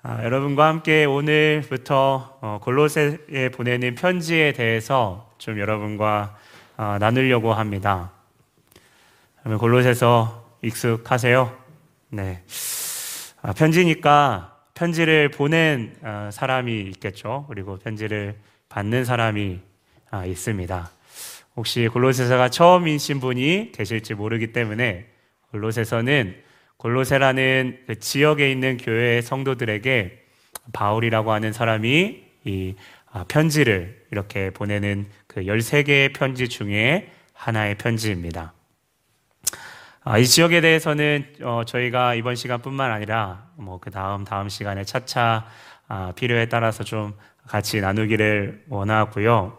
아, 여러분과 함께 오늘부터 어, 골로새에 보내는 편지에 대해서 좀 여러분과 어, 나누려고 합니다. 그러면 골로새서 익숙하세요? 네. 아, 편지니까 편지를 보낸 어, 사람이 있겠죠. 그리고 편지를 받는 사람이 아, 있습니다. 혹시 골로새서가 처음이신 분이 계실지 모르기 때문에 골로새서는 골로새라는 그 지역에 있는 교회 성도들에게 바울이라고 하는 사람이 이 아, 편지를 이렇게 보내는 그 13개의 편지 중에 하나의 편지입니다. 아, 이 지역에 대해서는 어, 저희가 이번 시간뿐만 아니라 뭐 그 다음 다음 시간에 차차 아, 필요에 따라서 좀 같이 나누기를 원하고요.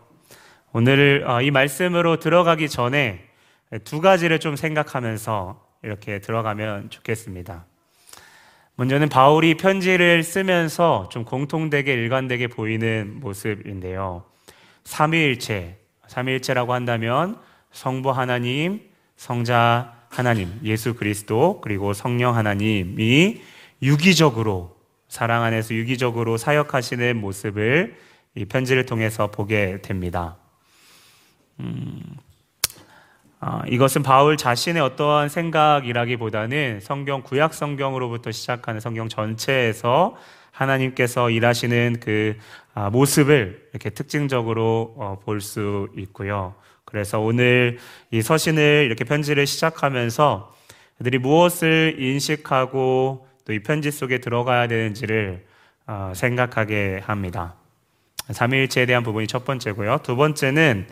오늘 어, 이 말씀으로 들어가기 전에 두 가지를 좀 생각하면서 이렇게 들어가면 좋겠습니다. 먼저는 바울이 편지를 쓰면서 좀 공통되게 일관되게 보이는 모습인데요. 삼위일체, 삼위일체라고 한다면 성부 하나님, 성자 하나님, 예수 그리스도, 그리고 성령 하나님이 유기적으로 사랑 안에서 유기적으로 사역하시는 모습을 이 편지를 통해서 보게 됩니다. 음, 아, 이것은 바울 자신의 어떠한 생각이라기보다는 성경 구약 성경으로부터 시작하는 성경 전체에서 하나님께서 일하시는 그 아, 모습을 이렇게 특징적으로 어, 볼수 있고요. 그래서 오늘 이 서신을 이렇게 편지를 시작하면서 그들이 무엇을 인식하고 또 이 편지 속에 들어가야 되는지를 어, 생각하게 합니다. 삼일체에 대한 부분이 첫 번째고요. 두 번째는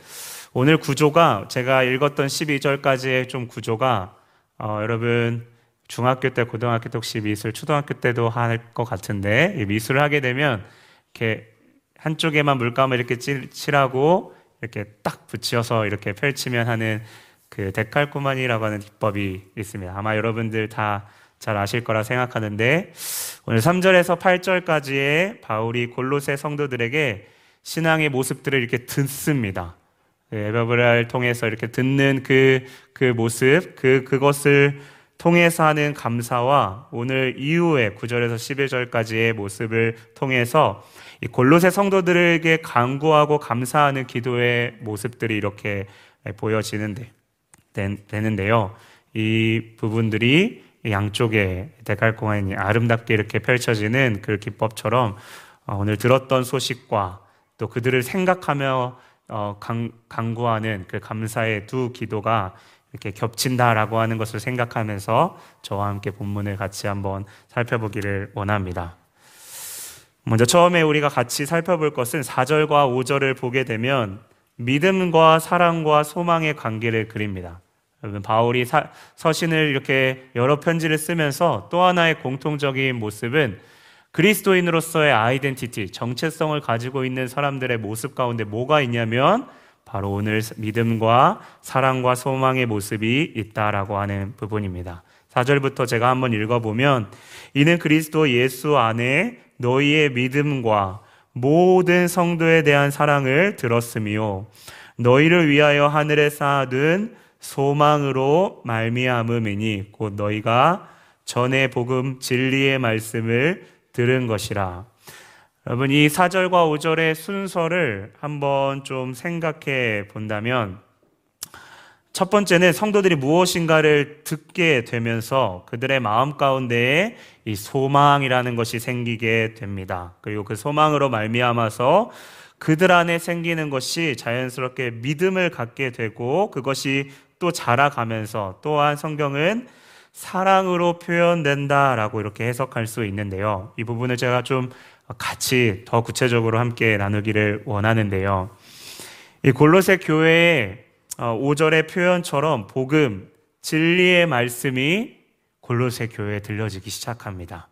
오늘 구조가 제가 읽었던 12절까지의 좀 구조가 어, 여러분 중학교 때, 고등학교 때 혹시 미술, 초등학교 때도 할 것 같은데 미술을 하게 되면 이렇게 한쪽에만 물감을 이렇게 칠하고 이렇게 딱 붙여서 이렇게 펼치면 하는 그 데칼코마니라고 하는 기법이 있습니다. 아마 여러분들 다 잘 아실 거라 생각하는데 오늘 3절에서 8절까지의 바울이 골로새 성도들에게 신앙의 모습들을 이렇게 듣습니다. 에바브라를 예, 통해서 이렇게 듣는 그, 그 모습, 그, 그것을 통해서 하는 감사와 오늘 이후에 9절에서 11절까지의 모습을 통해서 이 골로새 성도들에게 강구하고 감사하는 기도의 모습들이 이렇게 보여지는데, 되는데요. 이 부분들이 양쪽에 데칼코마인이 아름답게 이렇게 펼쳐지는 그 기법처럼 오늘 들었던 소식과 또 그들을 생각하며 어, 강, 강구하는 그 감사의 두 기도가 이렇게 겹친다라고 하는 것을 생각하면서 저와 함께 본문을 같이 한번 살펴보기를 원합니다. 먼저 처음에 우리가 같이 살펴볼 것은 4절과 5절을 보게 되면 믿음과 사랑과 소망의 관계를 그립니다. 바울이 사, 서신을 이렇게 여러 편지를 쓰면서 또 하나의 공통적인 모습은 그리스도인으로서의 아이덴티티, 정체성을 가지고 있는 사람들의 모습 가운데 뭐가 있냐면 바로 오늘 믿음과 사랑과 소망의 모습이 있다라고 하는 부분입니다. 4절부터 제가 한번 읽어보면 이는 그리스도 예수 안에 너희의 믿음과 모든 성도에 대한 사랑을 들었으며 너희를 위하여 하늘에 쌓아둔 소망으로 말미암음이니 곧 너희가 전에 복음 진리의 말씀을 들은 것이라. 여러분, 이 4절과 5절의 순서를 한번 좀 생각해 본다면, 첫 번째는 성도들이 무엇인가를 듣게 되면서 그들의 마음 가운데에 이 소망이라는 것이 생기게 됩니다. 그리고 그 소망으로 말미암아서 그들 안에 생기는 것이 자연스럽게 믿음을 갖게 되고 그것이 또 자라가면서 또한 성경은 사랑으로 표현된다라고 이렇게 해석할 수 있는데요. 이 부분을 제가 좀 같이 더 구체적으로 함께 나누기를 원하는데요. 이 골로새 교회의 5절의 어, 표현처럼 복음, 진리의 말씀이 골로새 교회에 들려지기 시작합니다.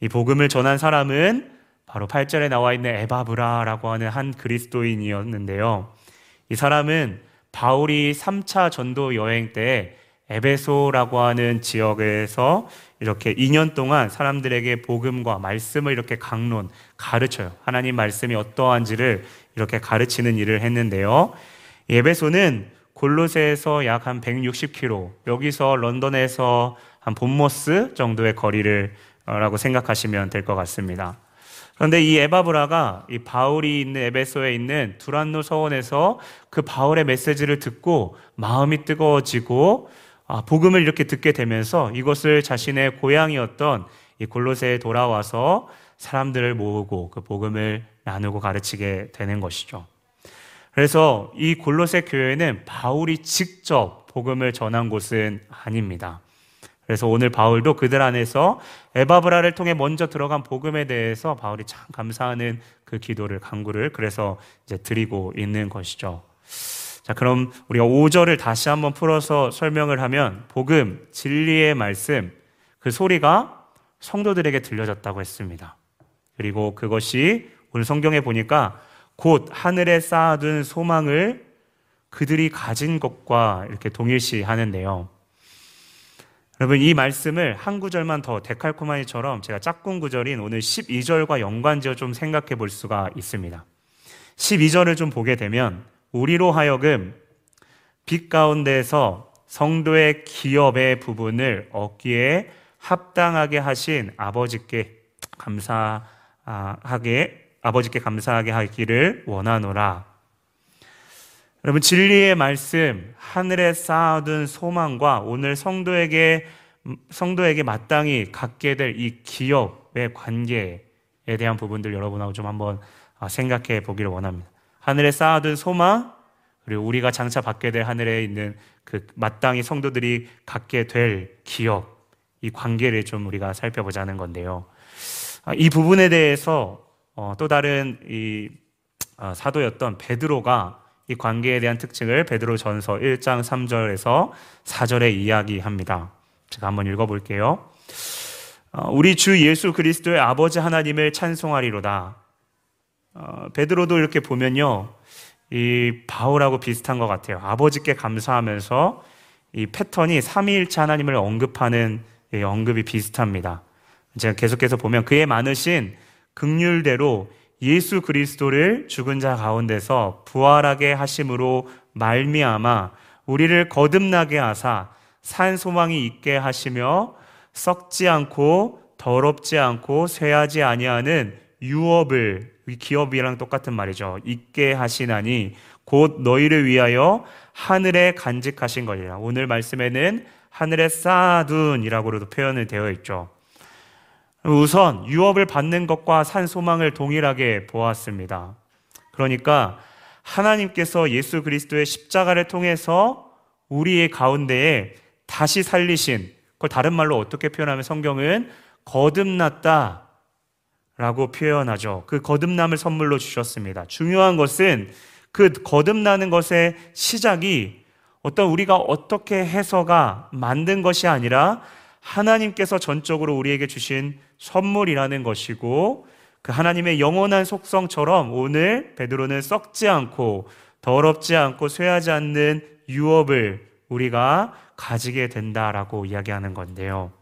이 복음을 전한 사람은 바로 8절에 나와 있는 에바브라라고 하는 한 그리스도인이었는데요. 이 사람은 바울이 3차 전도 여행 때 에베소라고 하는 지역에서 이렇게 2년 동안 사람들에게 복음과 말씀을 이렇게 강론, 가르쳐요. 하나님 말씀이 어떠한지를 이렇게 가르치는 일을 했는데요. 에베소는 골로새에서 약 한 160km, 여기서 런던에서 한 본머스 정도의 거리를 라고 생각하시면 될 것 같습니다. 그런데 이 에바브라가 이 바울이 있는 에베소에 있는 두란노 서원에서 그 바울의 메시지를 듣고 마음이 뜨거워지고 아, 복음을 이렇게 듣게 되면서 이것을 자신의 고향이었던 이 골로새에 돌아와서 사람들을 모으고 그 복음을 나누고 가르치게 되는 것이죠. 그래서 이 골로새 교회는 바울이 직접 복음을 전한 곳은 아닙니다. 그래서 오늘 바울도 그들 안에서 에바브라를 통해 먼저 들어간 복음에 대해서 바울이 참 감사하는 그 기도를 강구를 그래서 이제 드리고 있는 것이죠. 자, 그럼 우리가 5절을 다시 한번 풀어서 설명을 하면 복음, 진리의 말씀 그 소리가 성도들에게 들려졌다고 했습니다. 그리고 그것이 오늘 성경에 보니까 곧 하늘에 쌓아둔 소망을 그들이 가진 것과 이렇게 동일시 하는데요. 여러분 이 말씀을 한 구절만 더 데칼코마니처럼 제가 짝꿍 구절인 오늘 12절과 연관지어 좀 생각해 볼 수가 있습니다. 12절을 좀 보게 되면 우리로 하여금 빛 가운데서 성도의 기업의 부분을 얻기에 합당하게 하신 아버지께 감사하게 아버지께 감사하게 하기를 원하노라. 여러분 진리의 말씀 하늘에 쌓아둔 소망과 오늘 성도에게 성도에게 마땅히 갖게 될 이 기업의 관계에 대한 부분들 여러분하고 좀 한번 아, 생각해 보기를 원합니다. 하늘에 쌓아둔 소망 그리고 우리가 장차 받게 될 하늘에 있는 그 마땅히 성도들이 갖게 될 기업 이 관계를 좀 우리가 살펴보자는 건데요. 아, 이 부분에 대해서 어, 또 다른 이 아, 사도였던 베드로가 이 관계에 대한 특징을 베드로 전서 1장 3절에서 4절에 이야기합니다. 제가 한번 읽어볼게요. 어, 우리 주 예수 그리스도의 아버지 하나님을 찬송하리로다. 어, 베드로도 이렇게 보면요. 이 바울하고 비슷한 것 같아요. 아버지께 감사하면서 이 패턴이 삼위일체 하나님을 언급하는 언급이 비슷합니다. 제가 계속해서 보면 그의 많으신 극률대로 예수 그리스도를 죽은 자 가운데서 부활하게 하심으로 말미암아 우리를 거듭나게 하사 산 소망이 있게 하시며 썩지 않고 더럽지 않고 쇠하지 아니하는 유업을 기업이랑 똑같은 말이죠. 있게 하시나니 곧 너희를 위하여 하늘에 간직하신 거니라. 오늘 말씀에는 하늘에 쌓아둔이라고도 표현을 되어 있죠. 우선 유업을 받는 것과 산 소망을 동일하게 보았습니다. 그러니까 하나님께서 예수 그리스도의 십자가를 통해서 우리의 가운데에 다시 살리신 그걸 다른 말로 어떻게 표현하면 성경은 거듭났다 라고 표현하죠. 그 거듭남을 선물로 주셨습니다. 중요한 것은 그 거듭나는 것의 시작이 어떤 우리가 어떻게 해서가 만든 것이 아니라 하나님께서 전적으로 우리에게 주신 선물이라는 것이고 그 하나님의 영원한 속성처럼 오늘 베드로는 썩지 않고 더럽지 않고 쇠하지 않는 유업을 우리가 가지게 된다라고 이야기하는 건데요.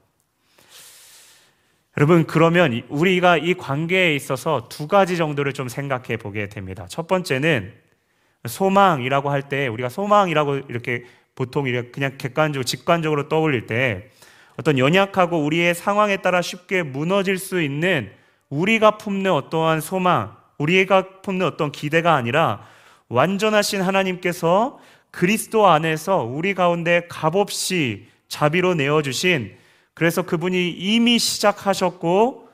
여러분, 그러면 우리가 이 관계에 있어서 두 가지 정도를 좀 생각해 보게 됩니다. 첫 번째는 소망이라고 할 때 우리가 소망이라고 이렇게 보통 이렇게 그냥 객관적으로 직관적으로 떠올릴 때 어떤 연약하고 우리의 상황에 따라 쉽게 무너질 수 있는 우리가 품는 어떠한 소망, 우리가 품는 어떤 기대가 아니라 완전하신 하나님께서 그리스도 안에서 우리 가운데 값없이 자비로 내어주신 그래서 그분이 이미 시작하셨고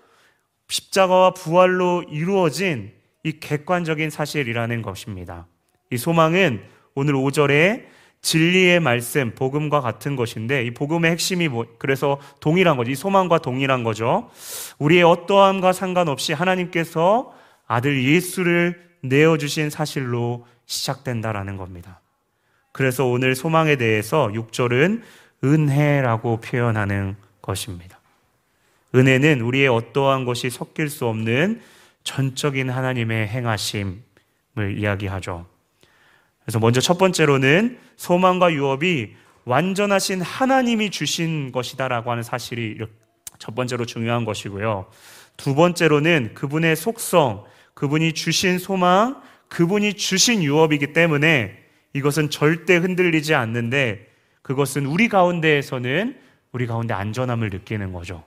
십자가와 부활로 이루어진 이 객관적인 사실이라는 것입니다. 이 소망은 오늘 5절에 진리의 말씀, 복음과 같은 것인데 이 복음의 핵심이 뭐, 그래서 동일한 거죠. 이 소망과 동일한 거죠. 우리의 어떠함과 상관없이 하나님께서 아들 예수를 내어주신 사실로 시작된다라는 겁니다. 그래서 오늘 소망에 대해서 6절은 은혜라고 표현하는 것입니다. 은혜는 우리의 어떠한 것이 섞일 수 없는 전적인 하나님의 행하심을 이야기하죠. 그래서 먼저 첫 번째로는 소망과 유업이 완전하신 하나님이 주신 것이다라고 하는 사실이 첫 번째로 중요한 것이고요. 두 번째로는 그분의 속성, 그분이 주신 소망, 그분이 주신 유업이기 때문에 이것은 절대 흔들리지 않는데 그것은 우리 가운데에서는 우리 가운데 안전함을 느끼는 거죠.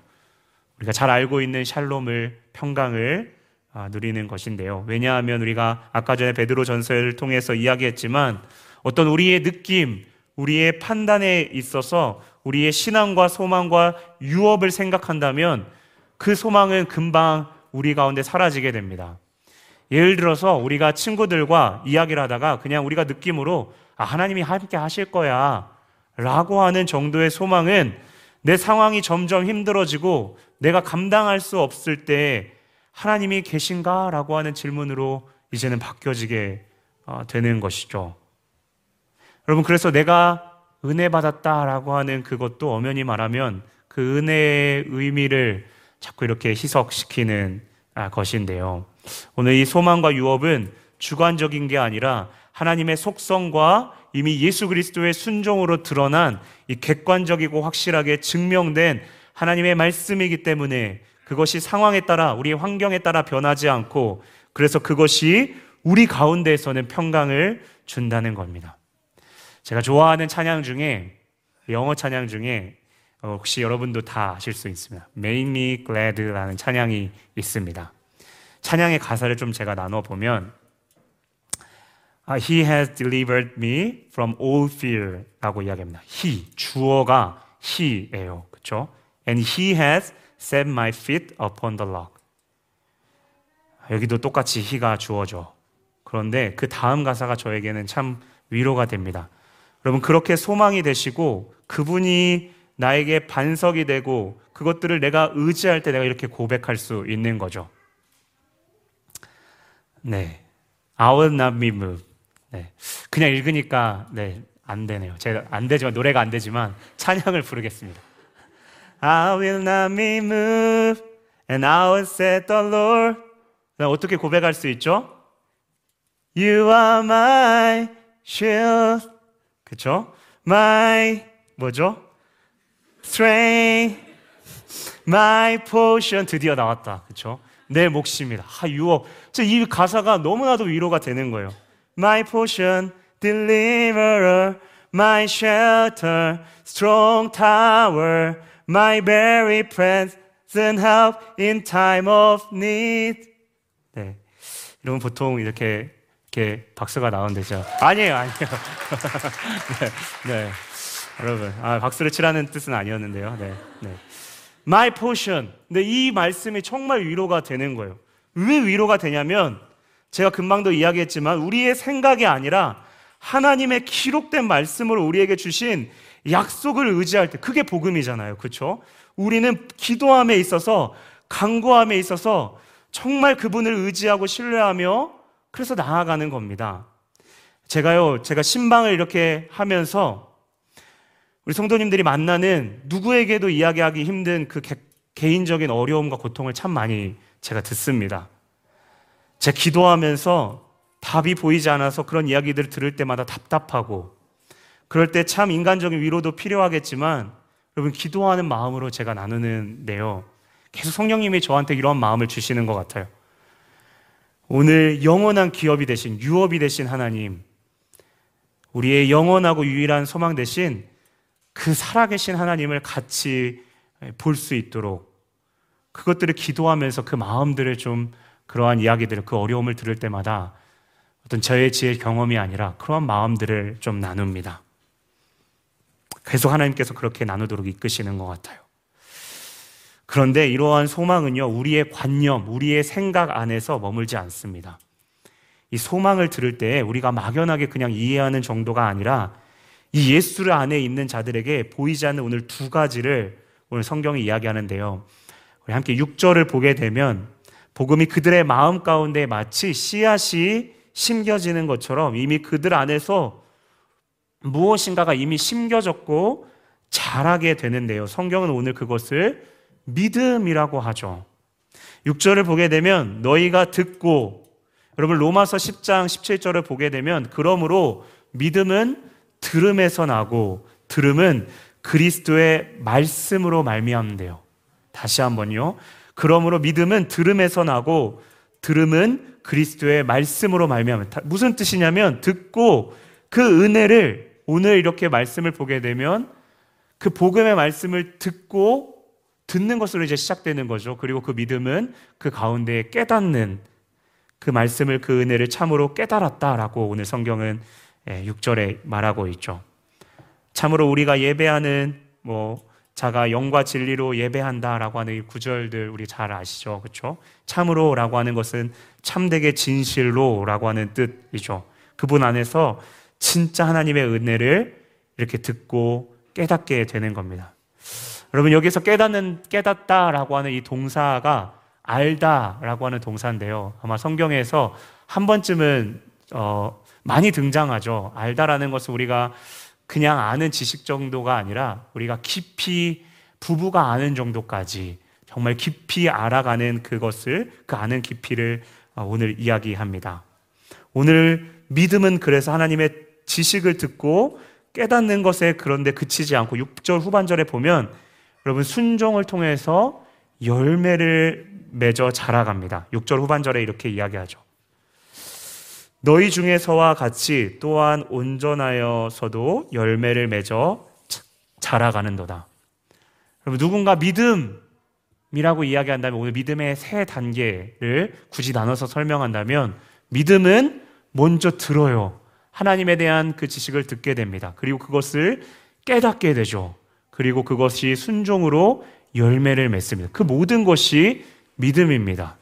우리가 잘 알고 있는 샬롬을 평강을 아, 누리는 것인데요. 왜냐하면 우리가 아까 전에 베드로 전서를 통해서 이야기했지만 어떤 우리의 느낌, 우리의 판단에 있어서 우리의 신앙과 소망과 유업을 생각한다면 그 소망은 금방 우리 가운데 사라지게 됩니다. 예를 들어서 우리가 친구들과 이야기를 하다가 그냥 우리가 느낌으로 아, 하나님이 함께 하실 거야 라고 하는 정도의 소망은 내 상황이 점점 힘들어지고 내가 감당할 수 없을 때 하나님이 계신가? 라고 하는 질문으로 이제는 바뀌어지게 어, 되는 것이죠. 여러분, 그래서 내가 은혜 받았다라고 하는 그것도 엄연히 말하면 그 은혜의 의미를 자꾸 이렇게 희석시키는 아, 것인데요. 오늘 이 소망과 유업은 주관적인 게 아니라 하나님의 속성과 이미 예수 그리스도의 순종으로 드러난 이 객관적이고 확실하게 증명된 하나님의 말씀이기 때문에 그것이 상황에 따라 우리의 환경에 따라 변하지 않고 그래서 그것이 우리 가운데에서는 평강을 준다는 겁니다. 제가 좋아하는 찬양 중에 영어 찬양 중에 어, 혹시 여러분도 다 아실 수 있습니다. Make Me Glad라는 찬양이 있습니다. 찬양의 가사를 좀 제가 나눠 보면 He has delivered me from all fear라고 이야기합니다. He 주어가 He예요, 그렇죠? And He has set my feet upon the rock. 여기도 똑같이 He가 주어죠. 그런데 그 다음 가사가 저에게는 참 위로가 됩니다. 여러분, 그렇게 소망이 되시고 그분이 나에게 반석이 되고 그것들을 내가 의지할 때 내가 이렇게 고백할 수 있는 거죠. 네. I will not be moved. 네. 그냥 읽으니까, 네, 안 되네요. 제가 안 되지만, 노래가 안 되지만, 찬양을 부르겠습니다. I will not be moved, and I will set the Lord. 어떻게 고백할 수 있죠? You are my shield. 그쵸? My, 뭐죠? Strength. My portion. 드디어 나왔다. 그쵸? 내 몫입니다. 아, 유업. 이 가사가 너무나도 위로가 되는 거예요. My portion, deliverer, my shelter, strong tower, my very present help in time of need. 네. 여러분 보통 이렇게 이렇게 박수가 나오는데 죠 아니에요, 아니에요. 네, 네, 여러분, 아, 박수를 치라는 뜻은 아니었는데요. 네, 네. My portion. 근데 이 말씀이 정말 위로가 되는 거예요. 왜 위로가 되냐면 제가 금방도 이야기했지만 우리의 생각이 아니라 하나님의 기록된 말씀을 우리에게 주신 약속을 의지할 때 그게 복음이잖아요. 그렇죠? 우리는 기도함에 있어서 강구함에 있어서 정말 그분을 의지하고 신뢰하며 그래서 나아가는 겁니다. 제가요, 제가 신방을 이렇게 하면서 우리 성도님들이 만나는 누구에게도 이야기하기 힘든 그 개, 개인적인 어려움과 고통을 참 많이 제가 듣습니다. 제 기도하면서 답이 보이지 않아서 그런 이야기들을 들을 때마다 답답하고 그럴 때 참 인간적인 위로도 필요하겠지만 여러분 기도하는 마음으로 제가 나누는데요. 계속 성령님이 저한테 이런 마음을 주시는 것 같아요. 오늘 영원한 기업이 되신 유업이 되신 하나님 우리의 영원하고 유일한 소망 대신 그 살아계신 하나님을 같이 볼 수 있도록 그것들을 기도하면서 그 마음들을 좀 그러한 이야기들을 그 어려움을 들을 때마다 어떤 저의 지혜 경험이 아니라 그러한 마음들을 좀 나눕니다. 계속 하나님께서 그렇게 나누도록 이끄시는 것 같아요. 그런데 이러한 소망은요, 우리의 관념, 우리의 생각 안에서 머물지 않습니다. 이 소망을 들을 때 우리가 막연하게 그냥 이해하는 정도가 아니라 이 예수를 안에 있는 자들에게 보이지 않는 오늘 두 가지를 오늘 성경이 이야기하는데요. 우리 함께 6절을 보게 되면 복음이 그들의 마음 가운데 마치 씨앗이 심겨지는 것처럼 이미 그들 안에서 무엇인가가 이미 심겨졌고 자라게 되는데요. 성경은 오늘 그것을 믿음이라고 하죠. 6절을 보게 되면 너희가 듣고 여러분 로마서 10장 17절을 보게 되면 그러므로 믿음은 들음에서 나고 들음은 그리스도의 말씀으로 말미암는데요. 다시 한번요. 그러므로 믿음은 들음에서 나고 들음은 그리스도의 말씀으로 말미암는다. 무슨 뜻이냐면 듣고 그 은혜를 오늘 이렇게 말씀을 보게 되면 그 복음의 말씀을 듣고 듣는 것으로 이제 시작되는 거죠. 그리고 그 믿음은 그 가운데 깨닫는 그 말씀을 그 은혜를 참으로 깨달았다라고 오늘 성경은 6절에 예, 말하고 있죠. 참으로 우리가 예배하는 뭐 자가 영과 진리로 예배한다라고 하는 이 구절들 우리 잘 아시죠? 그렇죠? 참으로라고 하는 것은 참되게 진실로라고 하는 뜻이죠. 그분 안에서 진짜 하나님의 은혜를 이렇게 듣고 깨닫게 되는 겁니다. 여러분 여기서 깨닫는 깨닫다라고 하는 이 동사가 알다라고 하는 동사인데요. 아마 성경에서 한 번쯤은 어, 많이 등장하죠. 알다라는 것은 우리가 그냥 아는 지식 정도가 아니라 우리가 깊이 부부가 아는 정도까지 정말 깊이 알아가는 그것을 그 아는 깊이를 어, 오늘 이야기합니다. 오늘 믿음은 그래서 하나님의 지식을 듣고 깨닫는 것에 그런데 그치지 않고 6절 후반절에 보면 여러분 순종을 통해서 열매를 맺어 자라갑니다. 6절 후반절에 이렇게 이야기하죠. 너희 중에서와 같이 또한 온전하여서도 열매를 맺어 자라가는도다. 여러분 누군가 믿음이라고 이야기한다면 오늘 믿음의 세 단계를 굳이 나눠서 설명한다면 믿음은 먼저 들어요. 하나님에 대한 그 지식을 듣게 됩니다. 그리고 그것을 깨닫게 되죠. 그리고 그것이 순종으로 열매를 맺습니다. 그 모든 것이 믿음입니다.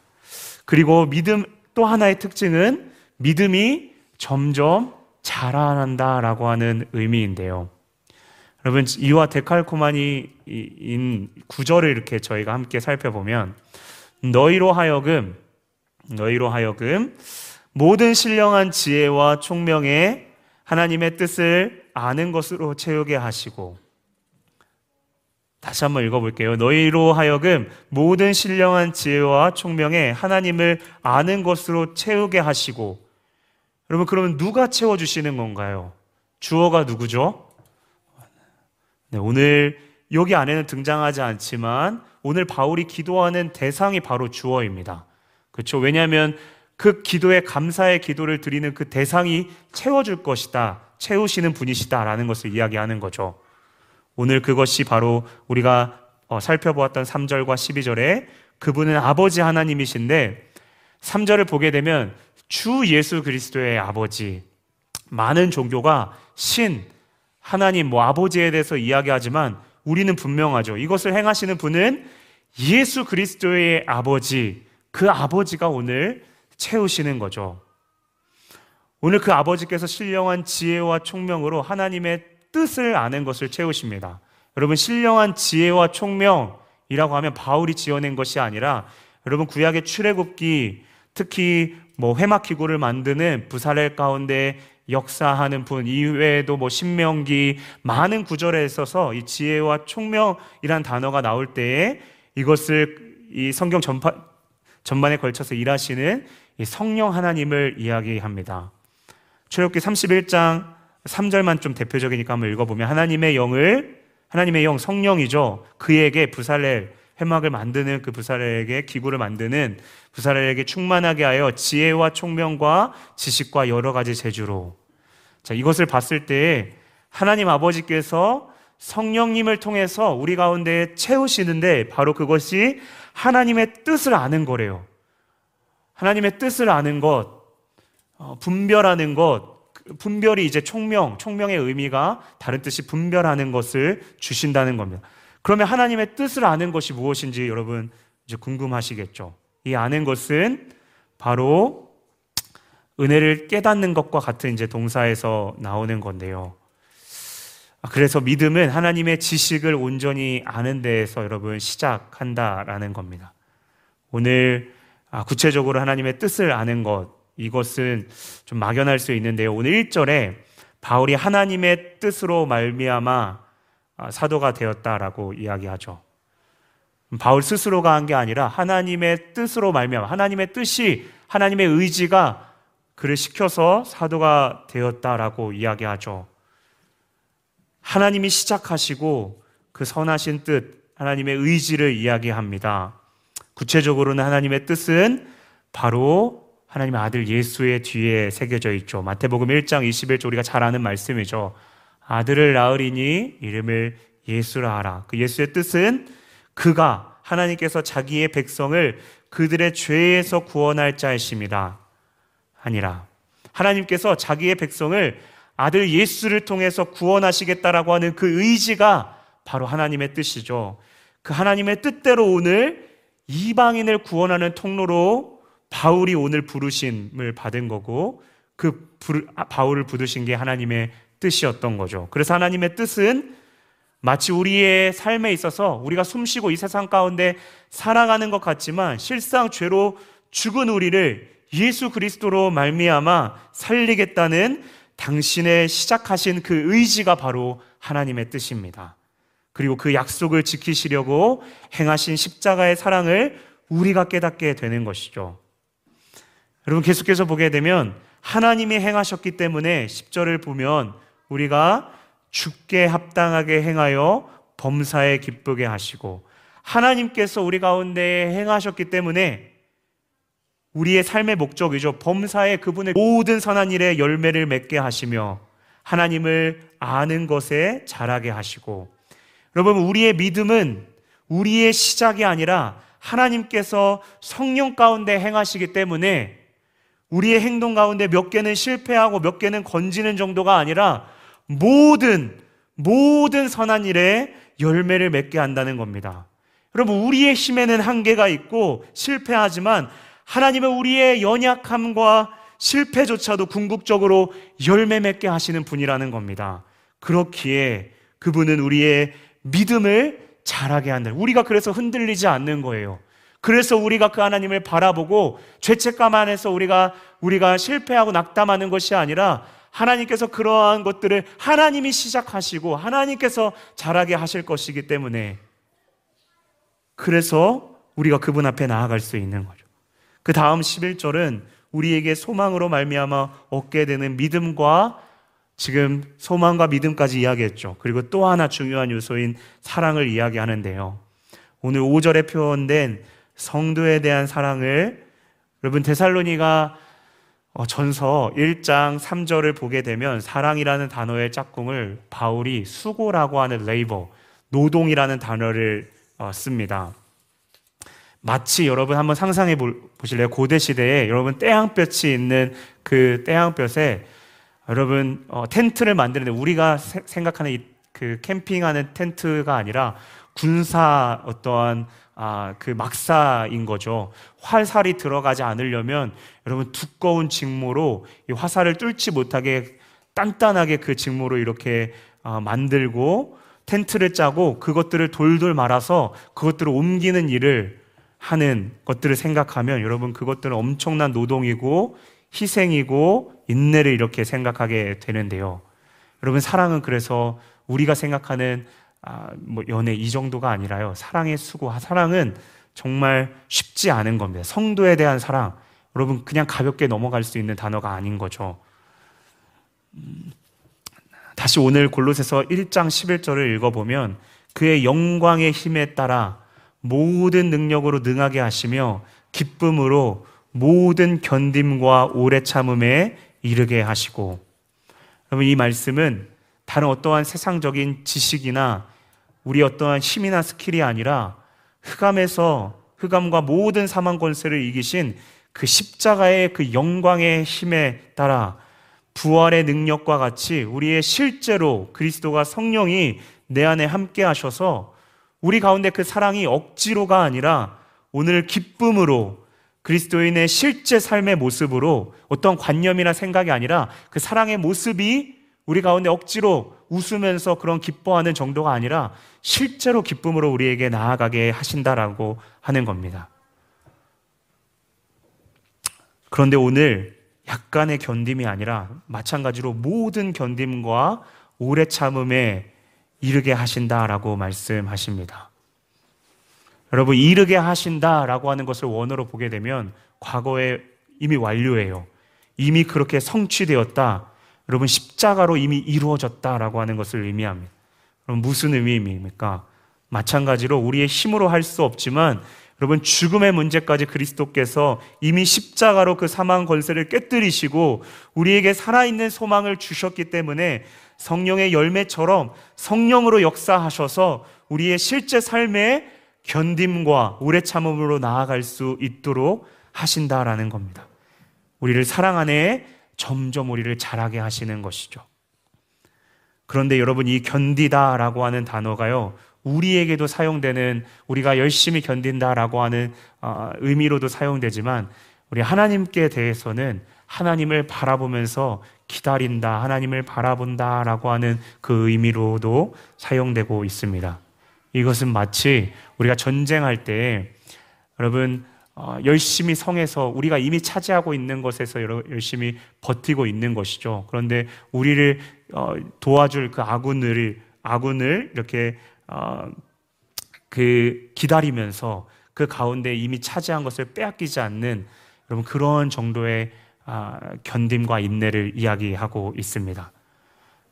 그리고 믿음 또 하나의 특징은 믿음이 점점 자라난다라고 하는 의미인데요. 여러분 이와 데칼코마니인 구절을 이렇게 저희가 함께 살펴보면 너희로 하여금 너희로 하여금 모든 신령한 지혜와 총명에 하나님의 뜻을 아는 것으로 채우게 하시고 다시 한번 읽어볼게요. 너희로 하여금 모든 신령한 지혜와 총명에 하나님을 아는 것으로 채우게 하시고 여러분 그러면 누가 채워주시는 건가요? 주어가 누구죠? 네, 오늘 여기 안에는 등장하지 않지만 오늘 바울이 기도하는 대상이 바로 주어입니다. 그렇죠? 왜냐하면 그 기도에 감사의 기도를 드리는 그 대상이 채워줄 것이다. 채우시는 분이시다라는 것을 이야기하는 거죠. 오늘 그것이 바로 우리가 어, 살펴보았던 3절과 12절에 그분은 아버지 하나님이신데 3절을 보게 되면 주 예수 그리스도의 아버지 많은 종교가 신 하나님 뭐 아버지에 대해서 이야기하지만 우리는 분명하죠. 이것을 행하시는 분은 예수 그리스도의 아버지 그 아버지가 오늘 채우시는 거죠. 오늘 그 아버지께서 신령한 지혜와 총명으로 하나님의 뜻을 아는 것을 채우십니다. 여러분, 신령한 지혜와 총명이라고 하면 바울이 지어낸 것이 아니라 여러분, 구약의 출애굽기 특히 뭐 회막 기구를 만드는 부사렐 가운데 역사하는 분 이외에도 뭐 신명기 많은 구절에 있어서 이 지혜와 총명이란 단어가 나올 때에 이것을 이 성경 전파, 전반에 걸쳐서 일하시는 성령 하나님을 이야기합니다. 출애굽기 31장 3절만 좀 대표적이니까 한번 읽어보면 하나님의 영을 하나님의 영 성령이죠. 그에게 부살렐 회막을 만드는 그 부살렐에게 기구를 만드는 부살렐에게 충만하게 하여 지혜와 총명과 지식과 여러 가지 재주로 자 이것을 봤을 때 하나님 아버지께서 성령님을 통해서 우리 가운데 채우시는데 바로 그것이 하나님의 뜻을 아는 거래요. 하나님의 뜻을 아는 것, 어, 분별하는 것, 분별이 이제 총명, 총명의 의미가 다른 뜻이 분별하는 것을 주신다는 겁니다. 그러면 하나님의 뜻을 아는 것이 무엇인지 여러분 이제 궁금하시겠죠. 이 아는 것은 바로 은혜를 깨닫는 것과 같은 이제 동사에서 나오는 건데요. 그래서 믿음은 하나님의 지식을 온전히 아는 데에서 여러분 시작한다라는 겁니다. 오늘 아, 구체적으로 하나님의 뜻을 아는 것, 이것은 좀 막연할 수 있는데요. 오늘 1절에 바울이 하나님의 뜻으로 말미암아 아, 사도가 되었다라고 이야기하죠. 바울 스스로가 한 게 아니라 하나님의 뜻으로 말미암아 하나님의 뜻이 하나님의 의지가 그를 시켜서 사도가 되었다라고 이야기하죠. 하나님이 시작하시고 그 선하신 뜻, 하나님의 의지를 이야기합니다. 구체적으로는 하나님의 뜻은 바로 하나님의 아들 예수의 뒤에 새겨져 있죠. 마태복음 1장 21절 우리가 잘 아는 말씀이죠. 아들을 낳으리니 이름을 예수라 하라. 그 예수의 뜻은 그가 하나님께서 자기의 백성을 그들의 죄에서 구원할 자이십니다. 아니라 하나님께서 자기의 백성을 아들 예수를 통해서 구원하시겠다라고 하는 그 의지가 바로 하나님의 뜻이죠. 그 하나님의 뜻대로 오늘 이방인을 구원하는 통로로 바울이 오늘 부르심을 받은 거고 그 아, 바울을 부르신 게 하나님의 뜻이었던 거죠. 그래서 하나님의 뜻은 마치 우리의 삶에 있어서 우리가 숨쉬고 이 세상 가운데 살아가는 것 같지만 실상 죄로 죽은 우리를 예수 그리스도로 말미암아 살리겠다는 당신의 시작하신 그 의지가 바로 하나님의 뜻입니다. 그리고 그 약속을 지키시려고 행하신 십자가의 사랑을 우리가 깨닫게 되는 것이죠. 여러분 계속해서 보게 되면 하나님이 행하셨기 때문에 10절을 보면 우리가 죽게 합당하게 행하여 범사에 기쁘게 하시고 하나님께서 우리 가운데 행하셨기 때문에 우리의 삶의 목적이죠. 범사에 그분의 모든 선한 일에 열매를 맺게 하시며 하나님을 아는 것에 자라게 하시고 여러분 우리의 믿음은 우리의 시작이 아니라 하나님께서 성령 가운데 행하시기 때문에 우리의 행동 가운데 몇 개는 실패하고 몇 개는 건지는 정도가 아니라 모든 모든 선한 일에 열매를 맺게 한다는 겁니다. 여러분 우리의 힘에는 한계가 있고 실패하지만 하나님은 우리의 연약함과 실패조차도 궁극적으로 열매 맺게 하시는 분이라는 겁니다. 그렇기에 그분은 우리의 믿음을 자라게 한다. 우리가 그래서 흔들리지 않는 거예요. 그래서 우리가 그 하나님을 바라보고 죄책감 안에서 우리가 우리가 실패하고 낙담하는 것이 아니라 하나님께서 그러한 것들을 하나님이 시작하시고 하나님께서 잘하게 하실 것이기 때문에 그래서 우리가 그분 앞에 나아갈 수 있는 거죠. 그 다음 11절은 우리에게 소망으로 말미암아 얻게 되는 믿음과 지금 소망과 믿음까지 이야기했죠. 그리고 또 하나 중요한 요소인 사랑을 이야기하는데요. 오늘 5절에 표현된 성도에 대한 사랑을 여러분 데살로니가 어, 전서 1장 3절을 보게 되면 사랑이라는 단어의 짝꿍을 바울이 수고라고 하는 레이버, 노동이라는 단어를 어, 씁니다. 마치 여러분 한번 상상해 보실래요? 고대 시대에 여러분 떼양볕이 있는 그 떼양볕에 여러분 어, 텐트를 만드는데 우리가 세, 생각하는 이, 그 캠핑하는 텐트가 아니라 군사 어떠한 아, 그 막사인 거죠. 활살이 들어가지 않으려면 여러분 두꺼운 직모로 이 화살을 뚫지 못하게 단단하게 그 직모로 이렇게 어, 만들고 텐트를 짜고 그것들을 돌돌 말아서 그것들을 옮기는 일을 하는 것들을 생각하면 여러분 그것들은 엄청난 노동이고 희생이고 인내를 이렇게 생각하게 되는데요. 여러분 사랑은 그래서 우리가 생각하는 아, 뭐 연애 이 정도가 아니라요. 사랑의 수고, 사랑은 정말 쉽지 않은 겁니다. 성도에 대한 사랑, 여러분 그냥 가볍게 넘어갈 수 있는 단어가 아닌 거죠. 음, 다시 오늘 골로새서 1장 11절을 읽어보면 그의 영광의 힘에 따라 모든 능력으로 능하게 하시며 기쁨으로 모든 견딤과 오래 참음에 이르게 하시고 여러분 이 말씀은 다른 어떠한 세상적인 지식이나 우리 어떠한 힘이나 스킬이 아니라 흑암에서 흑암과 모든 사망 권세를 이기신 그 십자가의 그 영광의 힘에 따라 부활의 능력과 같이 우리의 실제로 그리스도가 성령이 내 안에 함께 하셔서 우리 가운데 그 사랑이 억지로가 아니라 오늘 기쁨으로 그리스도인의 실제 삶의 모습으로 어떤 관념이나 생각이 아니라 그 사랑의 모습이 우리 가운데 억지로 웃으면서 그런 기뻐하는 정도가 아니라 실제로 기쁨으로 우리에게 나아가게 하신다라고 하는 겁니다. 그런데 오늘 약간의 견딤이 아니라 마찬가지로 모든 견딤과 오래 참음에 이르게 하신다라고 말씀하십니다. 여러분, 이르게 하신다라고 하는 것을 원어로 보게 되면 과거에 이미 완료해요. 이미 그렇게 성취되었다. 여러분, 십자가로 이미 이루어졌다라고 하는 것을 의미합니다. 그럼 무슨 의미입니까? 마찬가지로 우리의 힘으로 할 수 없지만 여러분 죽음의 문제까지 그리스도께서 이미 십자가로 그 사망 권세를 깨뜨리시고 우리에게 살아있는 소망을 주셨기 때문에 성령의 열매처럼 성령으로 역사하셔서 우리의 실제 삶에 견딤과 오래 참음으로 나아갈 수 있도록 하신다라는 겁니다. 우리를 사랑 안에 점점 우리를 자라게 하시는 것이죠. 그런데 여러분 이 견디다라고 하는 단어가요. 우리에게도 사용되는 우리가 열심히 견딘다라고 하는 어, 의미로도 사용되지만 우리 하나님께 대해서는 하나님을 바라보면서 기다린다, 하나님을 바라본다라고 하는 그 의미로도 사용되고 있습니다. 이것은 마치 우리가 전쟁할 때 여러분 어, 열심히 성에서 우리가 이미 차지하고 있는 것에서 열심히 버티고 있는 것이죠. 그런데 우리를 어, 도와줄 그 아군을 아군을 이렇게 어, 그 기다리면서 그 가운데 이미 차지한 것을 빼앗기지 않는 여러분 그런 정도의 아, 견딤과 인내를 이야기하고 있습니다.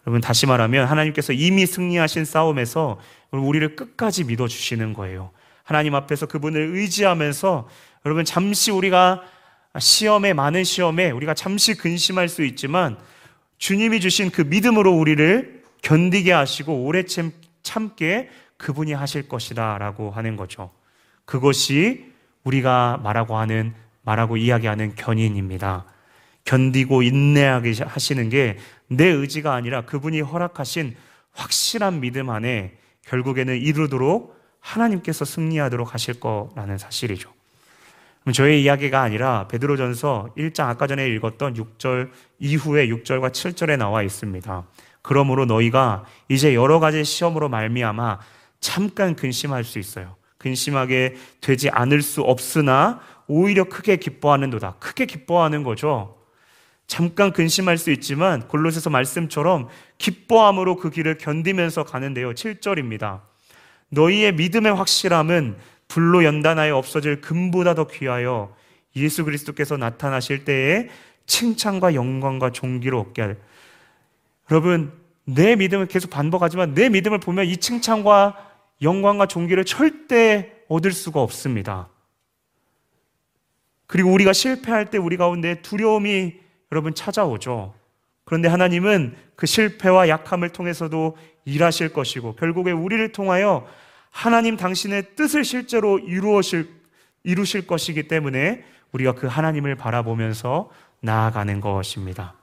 여러분 다시 말하면 하나님께서 이미 승리하신 싸움에서 우리를 끝까지 믿어 주시는 거예요. 하나님 앞에서 그분을 의지하면서 여러분 잠시 우리가 시험에 많은 시험에 우리가 잠시 근심할 수 있지만 주님이 주신 그 믿음으로 우리를 견디게 하시고 오래 참게 그분이 하실 것이다라고 하는 거죠. 그것이 우리가 말하고 하는 말하고 이야기하는 견인입니다. 견디고 인내하게 하시는 게 내 의지가 아니라 그분이 허락하신 확실한 믿음 안에 결국에는 이루도록 하나님께서 승리하도록 하실 거라는 사실이죠. 저의 이야기가 아니라 베드로전서 1장 아까 전에 읽었던 6절 이후에 6절과 7절에 나와 있습니다. 그러므로 너희가 이제 여러 가지 시험으로 말미암아 잠깐 근심할 수 있어요. 근심하게 되지 않을 수 없으나 오히려 크게 기뻐하는도다. 크게 기뻐하는 거죠. 잠깐 근심할 수 있지만 골로새서 말씀처럼 기뻐함으로 그 길을 견디면서 가는데요. 7절입니다. 너희의 믿음의 확실함은 불로 연단하여 없어질 금보다 더 귀하여 예수 그리스도께서 나타나실 때에 칭찬과 영광과 존귀를 얻게 할. 여러분, 내 믿음을 계속 반복하지만 내 믿음을 보면 이 칭찬과 영광과 존귀를 절대 얻을 수가 없습니다. 그리고 우리가 실패할 때 우리 가운데 두려움이 여러분 찾아오죠. 그런데 하나님은 그 실패와 약함을 통해서도 일하실 것이고 결국에 우리를 통하여 하나님 당신의 뜻을 실제로 이루실, 이루실 것이기 때문에 우리가 그 하나님을 바라보면서 나아가는 것입니다.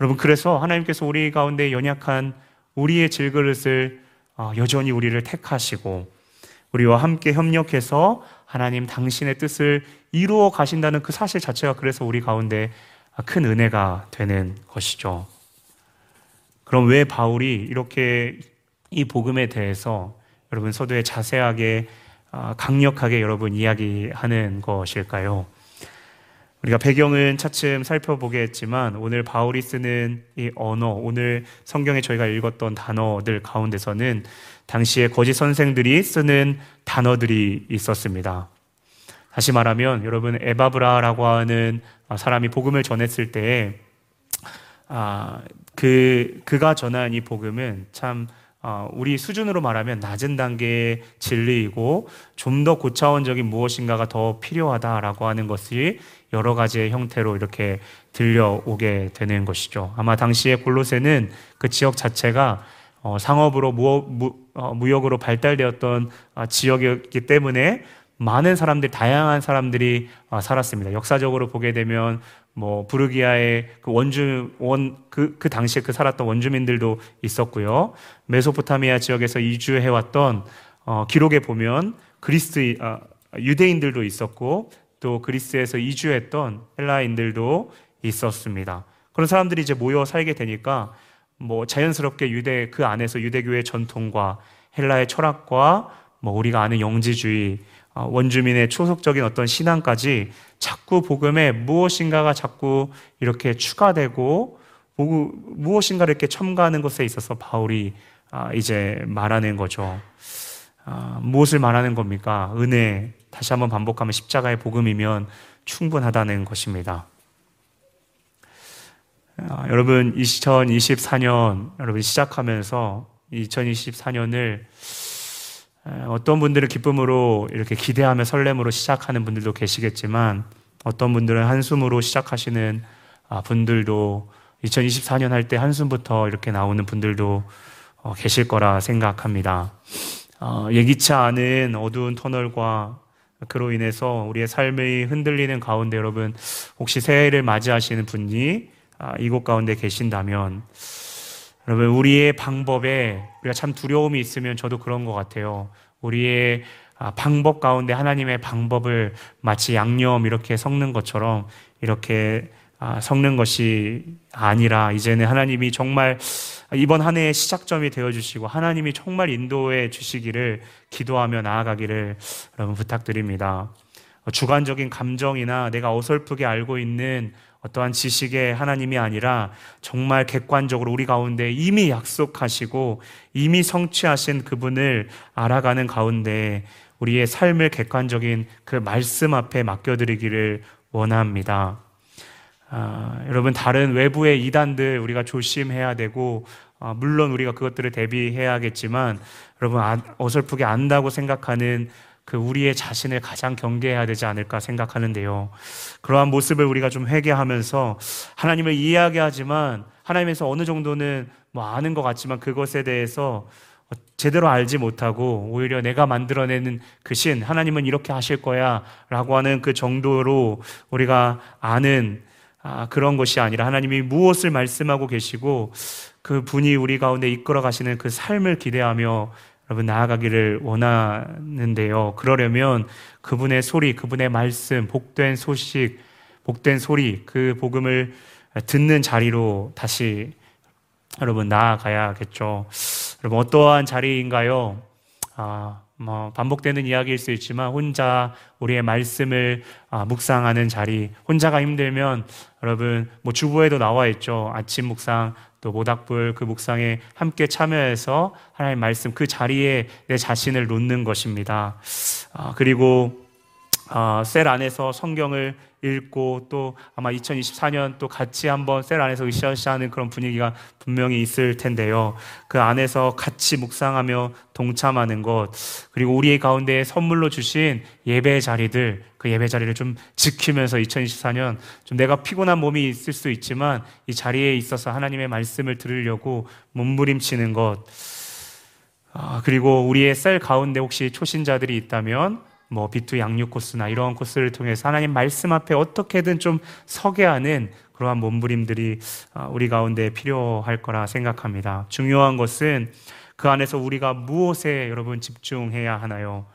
여러분, 그래서 하나님께서 우리 가운데 연약한 우리의 질그릇을 어, 여전히 우리를 택하시고 우리와 함께 협력해서 하나님 당신의 뜻을 이루어 가신다는 그 사실 자체가 그래서 우리 가운데 큰 은혜가 되는 것이죠. 그럼 왜 바울이 이렇게 이 복음에 대해서 여러분 서두에 자세하게 아, 강력하게 여러분 이야기하는 것일까요? 우리가 배경은 차츰 살펴보겠지만 오늘 바울이 쓰는 이 언어, 오늘 성경에 저희가 읽었던 단어들 가운데서는 당시에 거짓 선생들이 쓰는 단어들이 있었습니다. 다시 말하면 여러분 에바브라라고 하는 사람이 복음을 전했을 때 아, 그 그가 전한 이 복음은 참 어, 우리 수준으로 말하면 낮은 단계의 진리이고 좀 더 고차원적인 무엇인가가 더 필요하다라고 하는 것이 여러 가지의 형태로 이렇게 들려오게 되는 것이죠. 아마 당시에 골로새는 그 지역 자체가 어, 상업으로 무, 무, 어, 무역으로 발달되었던 지역이었기 때문에 많은 사람들, 다양한 사람들이 살았습니다. 역사적으로 보게 되면 뭐 부르기아의 그 원주 원그그 그 당시에 그 살았던 원주민들도 있었고요. 메소포타미아 지역에서 이주해 왔던 어, 기록에 보면 그리스 아, 유대인들도 있었고 또 그리스에서 이주했던 헬라인들도 있었습니다. 그런 사람들이 이제 모여 살게 되니까 뭐 자연스럽게 유대 그 안에서 유대교의 전통과 헬라의 철학과 뭐 우리가 아는 영지주의 어, 원주민의 초속적인 어떤 신앙까지 자꾸 복음에 무엇인가가 자꾸 이렇게 추가되고 무엇인가를 이렇게 첨가하는 것에 있어서 바울이 아, 이제 말하는 거죠. 아, 무엇을 말하는 겁니까? 은혜. 다시 한번 반복하면 십자가의 복음이면 충분하다는 것입니다. 아, 여러분, 2024년, 여러분 시작하면서 2024년을 어떤 분들은 기쁨으로 이렇게 기대하며 설렘으로 시작하는 분들도 계시겠지만 어떤 분들은 한숨으로 시작하시는 아, 분들도 2024년 할 때 한숨부터 이렇게 나오는 분들도 어, 계실 거라 생각합니다. 어, 예기치 않은 어두운 터널과 그로 인해서 우리의 삶이 흔들리는 가운데 여러분 혹시 새해를 맞이하시는 분이 아, 이곳 가운데 계신다면 여러분 우리의 방법에 우리가 참 두려움이 있으면 저도 그런 것 같아요. 우리의 아, 방법 가운데 하나님의 방법을 마치 양념 이렇게 섞는 것처럼 이렇게 아, 섞는 것이 아니라 이제는 하나님이 정말 이번 한 해의 시작점이 되어 주시고 하나님이 정말 인도해 주시기를 기도하며 나아가기를 여러분 부탁드립니다. 주관적인 감정이나 내가 어설프게 알고 있는 어떠한 지식의 하나님이 아니라 정말 객관적으로 우리 가운데 이미 약속하시고 이미 성취하신 그분을 알아가는 가운데 우리의 삶을 객관적인 그 말씀 앞에 맡겨드리기를 원합니다. 아, 여러분 다른 외부의 이단들 우리가 조심해야 되고 아, 물론 우리가 그것들을 대비해야겠지만 여러분 아, 어설프게 안다고 생각하는 그 우리의 자신을 가장 경계해야 되지 않을까 생각하는데요. 그러한 모습을 우리가 좀 회개하면서 하나님을 이해하게 하지만 하나님에서 어느 정도는 뭐 아는 것 같지만 그것에 대해서 제대로 알지 못하고 오히려 내가 만들어내는 그 신, 하나님은 이렇게 하실 거야 라고 하는 그 정도로 우리가 아는 아, 그런 것이 아니라 하나님이 무엇을 말씀하고 계시고 그 분이 우리 가운데 이끌어 가시는 그 삶을 기대하며 여러분 나아가기를 원하는데요. 그러려면 그분의 소리, 그분의 말씀, 복된 소식, 복된 소리, 그 복음을 듣는 자리로 다시 여러분 나아가야겠죠. 여러분 어떠한 자리인가요? 아, 뭐 반복되는 이야기일 수 있지만 혼자 우리의 말씀을 아, 묵상하는 자리, 혼자가 힘들면 여러분 뭐 주보에도 나와 있죠. 아침 묵상 또 모닥불 그 묵상에 함께 참여해서 하나님 말씀 그 자리에 내 자신을 놓는 것입니다. 아, 그리고 아, 셀 안에서 성경을 읽고 또 아마 2024년 또 같이 한번 셀 안에서 으쌰으쌰하는 그런 분위기가 분명히 있을 텐데요. 그 안에서 같이 묵상하며 동참하는 것 그리고 우리 가운데 선물로 주신 예배 자리들 그 예배 자리를 좀 지키면서 2024년 좀 내가 피곤한 몸이 있을 수 있지만 이 자리에 있어서 하나님의 말씀을 들으려고 몸부림치는 것 아, 그리고 우리의 셀 가운데 혹시 초신자들이 있다면 뭐 비투 양육 코스나 이런 코스를 통해서 하나님 말씀 앞에 어떻게든 좀 서게 하는 그러한 몸부림들이 아, 우리 가운데 필요할 거라 생각합니다. 중요한 것은 그 안에서 우리가 무엇에 여러분 집중해야 하나요?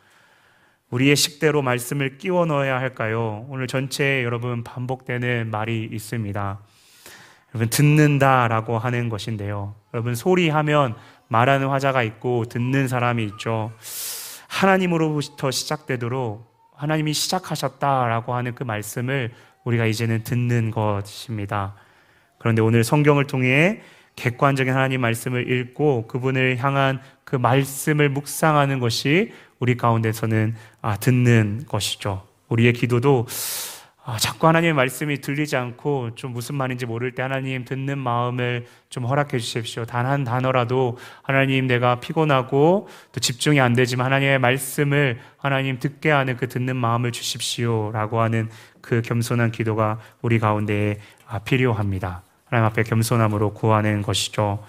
우리의 식대로 말씀을 끼워 넣어야 할까요? 오늘 전체에 여러분 반복되는 말이 있습니다. 여러분 듣는다라고 하는 것인데요. 여러분 소리하면 말하는 화자가 있고 듣는 사람이 있죠. 하나님으로부터 시작되도록 하나님이 시작하셨다라고 하는 그 말씀을 우리가 이제는 듣는 것입니다. 그런데 오늘 성경을 통해 객관적인 하나님 말씀을 읽고 그분을 향한 그 말씀을 묵상하는 것이 우리 가운데서는 아, 듣는 것이죠. 우리의 기도도 아, 자꾸 하나님의 말씀이 들리지 않고 좀 무슨 말인지 모를 때 하나님 듣는 마음을 좀 허락해 주십시오. 단 한 단어라도 하나님 내가 피곤하고 또 집중이 안 되지만 하나님의 말씀을 하나님 듣게 하는 그 듣는 마음을 주십시오. 라고 하는 그 겸손한 기도가 우리 가운데 아, 필요합니다. 하나님 앞에 겸손함으로 구하는 것이죠.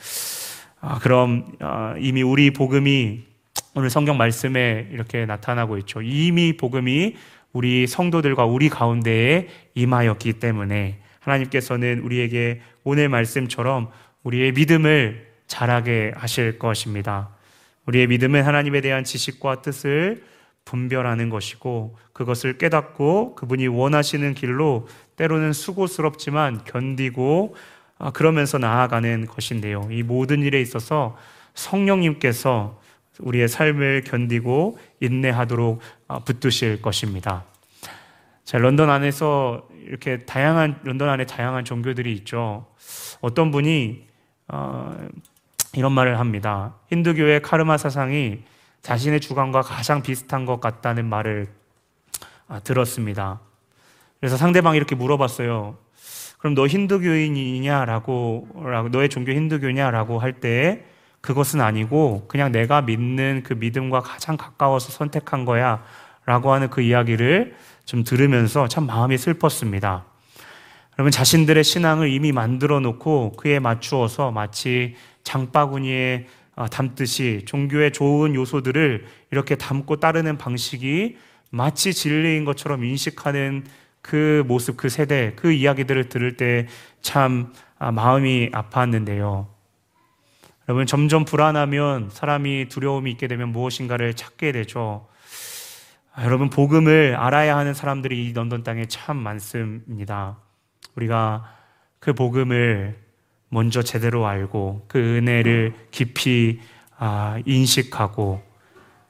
아, 그럼 아, 이미 우리 복음이 오늘 성경 말씀에 이렇게 나타나고 있죠. 이미 복음이 우리 성도들과 우리 가운데에 임하였기 때문에 하나님께서는 우리에게 오늘 말씀처럼 우리의 믿음을 자라게 하실 것입니다. 우리의 믿음은 하나님에 대한 지식과 뜻을 분별하는 것이고 그것을 깨닫고 그분이 원하시는 길로 때로는 수고스럽지만 견디고 아, 그러면서 나아가는 것인데요. 이 모든 일에 있어서 성령님께서 우리의 삶을 견디고 인내하도록 아, 붙드실 것입니다. 자, 런던 안에서 이렇게 다양한 런던 안에 다양한 종교들이 있죠. 어떤 분이 어, 이런 말을 합니다. 힌두교의 카르마 사상이 자신의 주관과 가장 비슷한 것 같다는 말을 아, 들었습니다. 그래서 상대방이 이렇게 물어봤어요. 그럼 너 힌두교인이냐라고 너의 종교 힌두교냐라고 할 때 그것은 아니고 그냥 내가 믿는 그 믿음과 가장 가까워서 선택한 거야 라고 하는 그 이야기를 좀 들으면서 참 마음이 슬펐습니다. 여러분 자신들의 신앙을 이미 만들어 놓고 그에 맞추어서 마치 장바구니에 아, 담듯이 종교의 좋은 요소들을 이렇게 담고 따르는 방식이 마치 진리인 것처럼 인식하는 그 모습, 그 세대, 그 이야기들을 들을 때참 아, 마음이 아팠는데요. 여러분, 점점 불안하면 사람이 두려움이 있게 되면 무엇인가를 찾게 되죠. 아, 여러분, 복음을 알아야 하는 사람들이 이 런던 땅에 참 많습니다. 우리가 그 복음을 먼저 제대로 알고 그 은혜를 깊이 아, 인식하고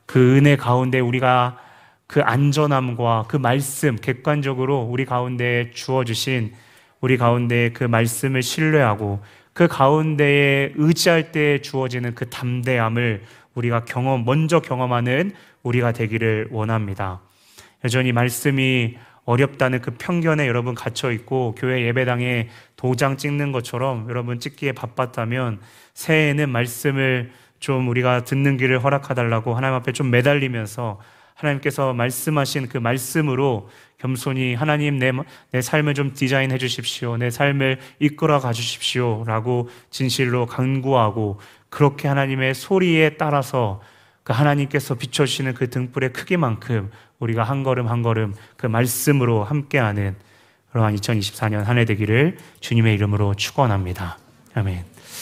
그 은혜 가운데 우리가 그 안전함과 그 말씀, 객관적으로 우리 가운데 주어 주신 우리 가운데 그 말씀을 신뢰하고 그 가운데에 의지할 때 주어지는 그 담대함을 우리가 경험, 먼저 경험하는 우리가 되기를 원합니다. 여전히 말씀이 어렵다는 그 편견에 여러분 갇혀 있고 교회 예배당에 도장 찍는 것처럼 여러분 찍기에 바빴다면 새해에는 말씀을 좀 우리가 듣는 길을 허락하달라고 하나님 앞에 좀 매달리면서 하나님께서 말씀하신 그 말씀으로 겸손히 하나님 내, 내 삶을 좀 디자인해 주십시오. 내 삶을 이끌어 가 주십시오. 라고 진실로 간구하고 그렇게 하나님의 소리에 따라서 그 하나님께서 비춰주시는 그 등불의 크기만큼 우리가 한 걸음 한 걸음 그 말씀으로 함께하는 그러한 2024년 한 해 되기를 주님의 이름으로 축원합니다. 아멘.